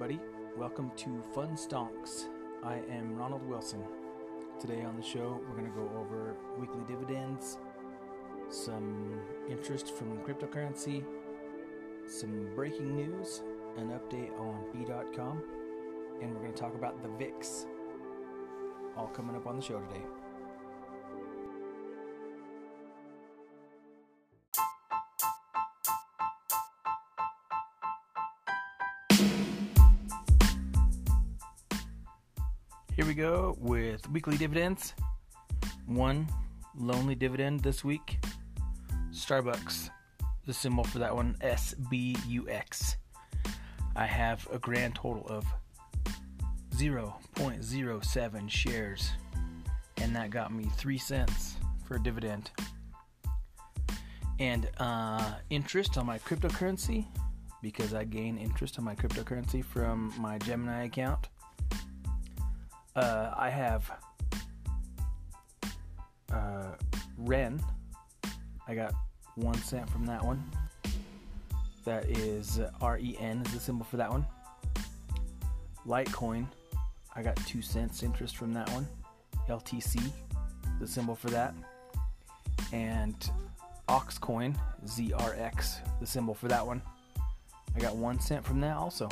everybody. Welcome to Fun Stonks. I am Ronald Wilson. Today on the show, we're going to go over weekly dividends, some interest from cryptocurrency, some breaking news, an update on B.com, and we're going to talk about the VIX. All coming up on the show today. We go with weekly dividends. One lonely dividend this week. Starbucks, the symbol for that one, SBUX. I have a grand total of 0.07 shares, and that got me 3 cents for a dividend. And uh, interest on my cryptocurrency, because I gain interest on my cryptocurrency from my Gemini account uh, I have uh, Ren. I got one cent from that one. That is uh, R E N is the symbol for that one. Litecoin. I got two cents interest from that one. LTC, the symbol for that. And Oxcoin, ZRX, the symbol for that one. I got one cent from that also.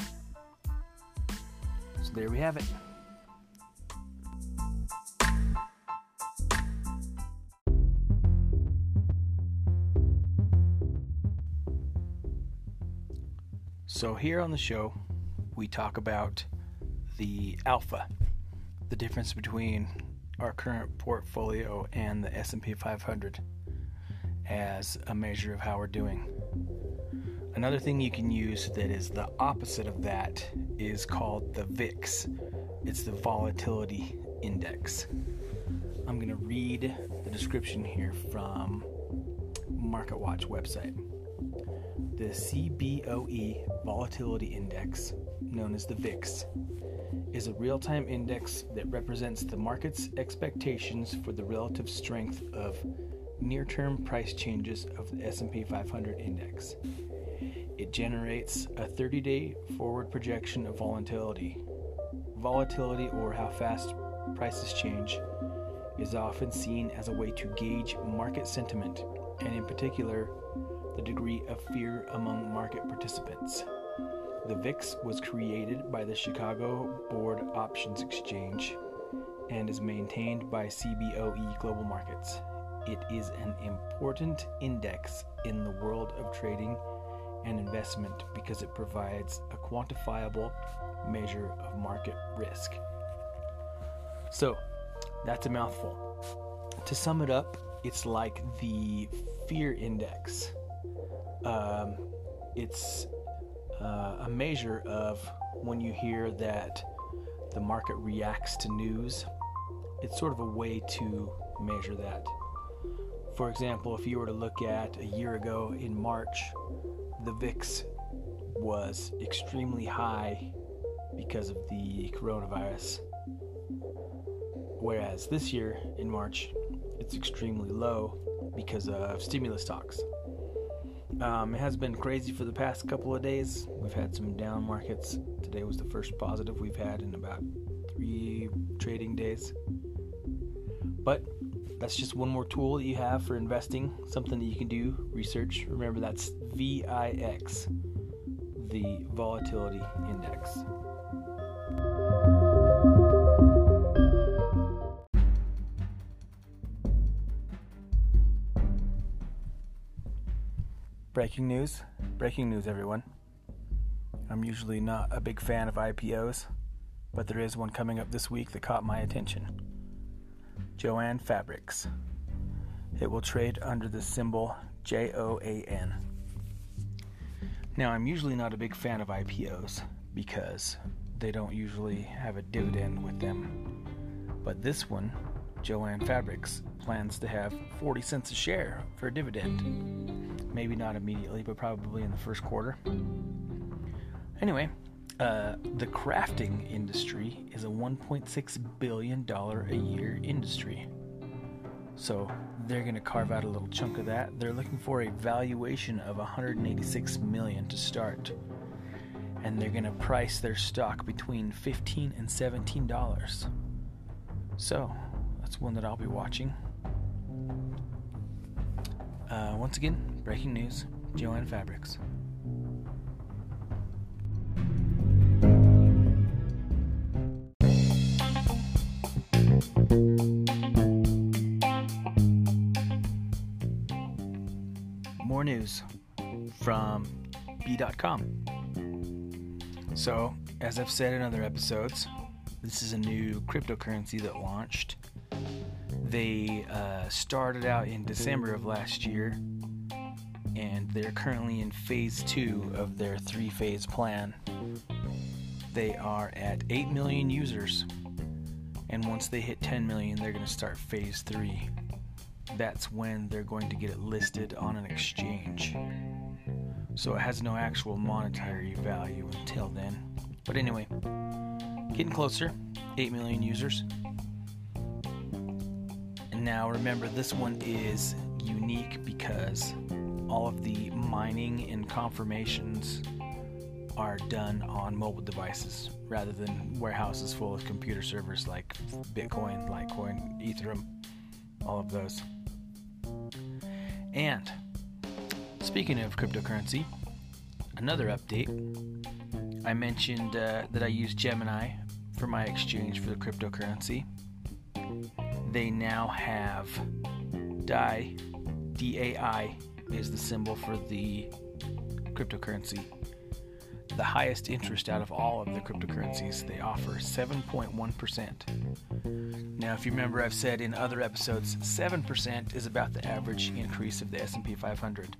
So there we have it. So here on the show, we talk about the alpha, the difference between our current portfolio and the S&P 500 as a measure of how we're doing. Another thing you can use that is the opposite of that is called the VIX. It's the volatility index. I'm going to read the description here from MarketWatch website. The CBOE Volatility Index, known as the VIX, is a real time index that represents the market's expectations for the relative strength of near-term price changes of the S&P 500 index. It generates a 30-day forward projection of volatility. Volatility or how fast prices change is often seen as a way to gauge market sentiment and in particular the degree of fear among market participants. The VIX was created by the Chicago Board Options Exchange and is maintained by CBOE Global Markets. It is an important index in the world of trading and investment because it provides a quantifiable measure of market risk. So, that's a mouthful. To sum it up, it's like the fear index um, it's uh, a measure of when you hear that the market reacts to news. It's sort of a way to measure that. For example, if you were to look at a year ago in March, the VIX was extremely high because of the coronavirus. Whereas this year in March, it's extremely low because of stimulus talks. Um, it has been crazy for the past couple of days. We've had some down markets. Today was the first positive we've had in about three trading days. But that's just one more tool that you have for investing, something that you can do, research. Remember, that's VIX, the volatility index. Breaking news. Breaking news, everyone. I'm usually not a big fan of IPOs, but there is one coming up this week that caught my attention. Jo-Ann Fabrics. It will trade under the symbol J O A N. Now, I'm usually not a big fan of IPOs because they don't usually have a dividend with them. But this one, Jo-Ann Fabrics, plans to have 40 cents a share for a dividend. Maybe not immediately, but probably in the first quarter. Anyway, uh, the crafting industry is a $1.6 billion a year industry. So they're going to carve out a little chunk of that. They're looking for a valuation of 186 million to start. and they're going to price their stock between 15 and 17 dollars. So, that's one that I'll be watching. Uh, once again, breaking news Jo-Ann Fabrics. More news from B.com. So, as I've said in other episodes, this is a new cryptocurrency that launched. They uh, started out in December of last year, and they're currently in phase two of their three phase plan. They are at 8 million users, and once they hit 10 million, they're going to start phase three. That's when they're going to get it listed on an exchange so it has no actual monetary value until then. But anyway, getting closer 8 million users. Now remember, this one is unique because all of the mining and confirmations are done on mobile devices rather than warehouses full of computer servers like Bitcoin, Litecoin, Ethereum, all of those. And Speaking of cryptocurrency, another update. I mentioned uh, that I use Gemini for my exchange for the cryptocurrency. They now have DAI, DAI is the symbol for the cryptocurrency. The highest interest out of all of the cryptocurrencies they offer 7.1%. Now, if you remember, I've said in other episodes, 7% is about the average increase of the S&P 500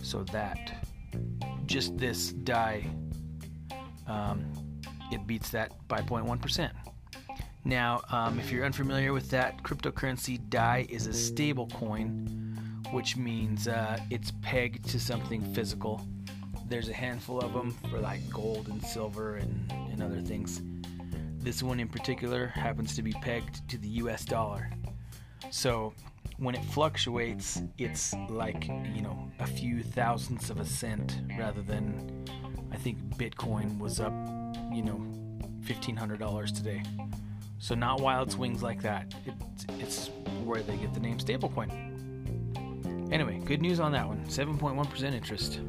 so that just this DAI um, it beats that by 0.1%. Now, um, if you're unfamiliar with that, cryptocurrency DAI is a stable coin, which means uh, it's pegged to something physical. There's a handful of them for like gold and silver and, and other things. This one in particular happens to be pegged to the US dollar. So when it fluctuates, it's like, you know, a few thousandths of a cent rather than, I think Bitcoin was up, you know, $1,500 today. So, not wild swings like that. It, it's where they get the name stablecoin. Anyway, good news on that one 7.1% interest.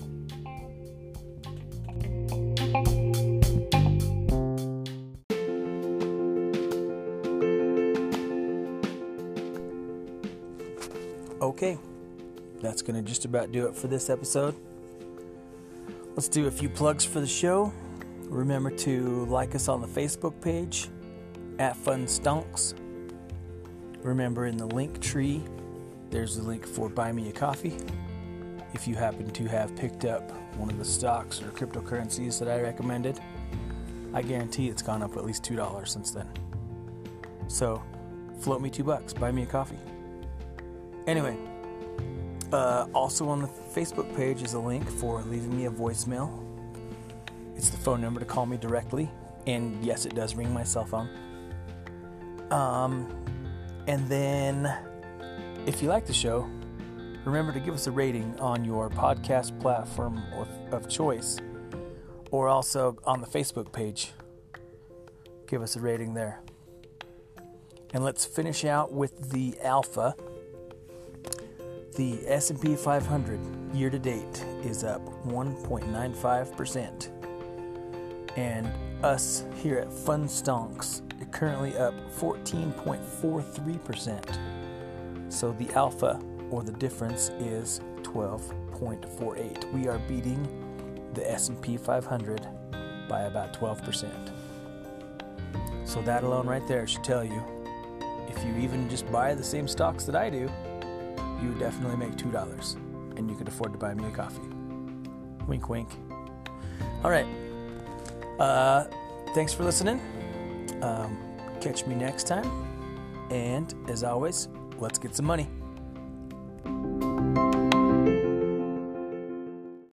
Okay, that's going to just about do it for this episode. Let's do a few plugs for the show. Remember to like us on the Facebook page at Fun Stonks. Remember in the link tree, there's a link for Buy Me a Coffee. If you happen to have picked up one of the stocks or cryptocurrencies that I recommended, I guarantee it's gone up at least $2 since then. So, float me two bucks, buy me a coffee. Anyway, uh, also on the Facebook page is a link for leaving me a voicemail. It's the phone number to call me directly, and yes, it does ring my cell phone. Um, and then, if you like the show, remember to give us a rating on your podcast platform of, of choice, or also on the Facebook page. Give us a rating there. And let's finish out with the alpha the S&P 500 year to date is up 1.95% and us here at Fun Stonks currently up 14.43%. So the alpha or the difference is 12.48. We are beating the S&P 500 by about 12%. So that alone right there should tell you if you even just buy the same stocks that I do, you definitely make $2 and you could afford to buy me a coffee. Wink, wink. All right. Uh, thanks for listening. Um, catch me next time. And as always, let's get some money.